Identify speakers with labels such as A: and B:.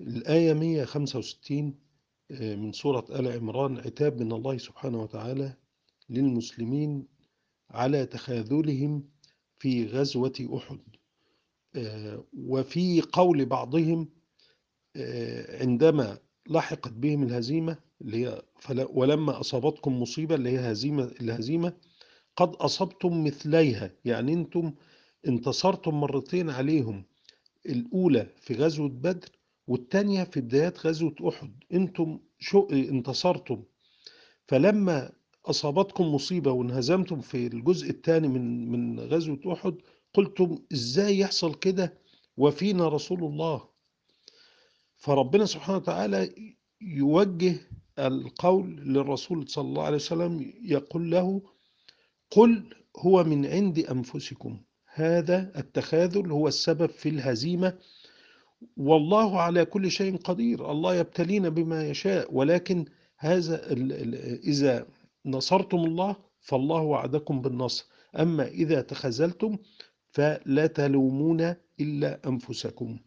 A: الآية 165 آه، من سورة آل عمران عتاب من الله سبحانه وتعالى للمسلمين على تخاذلهم في غزوة أحد. آه، وفي قول بعضهم آه، عندما لحقت بهم الهزيمة اللي هي ولما أصابتكم مصيبة اللي هي هزيمة الهزيمة قد أصبتم مثليها يعني أنتم انتصرتم مرتين عليهم الأولى في غزوة بدر والتانية في بدايات غزوة أحد. أنتم شو انتصرتم. فلما أصابتكم مصيبة وانهزمتم في الجزء الثاني من من غزوة أحد قلتم إزاي يحصل كده؟ وفينا رسول الله. فربنا سبحانه وتعالى يوجه القول للرسول صلى الله عليه وسلم يقول له قل هو من عند أنفسكم. هذا التخاذل هو السبب في الهزيمة والله على كل شيء قدير. الله يبتلينا بما يشاء ولكن هذا إذا نصرتم الله فالله وعدكم بالنصر. أما إذا تخذلتم فلا تلومون إلا أنفسكم.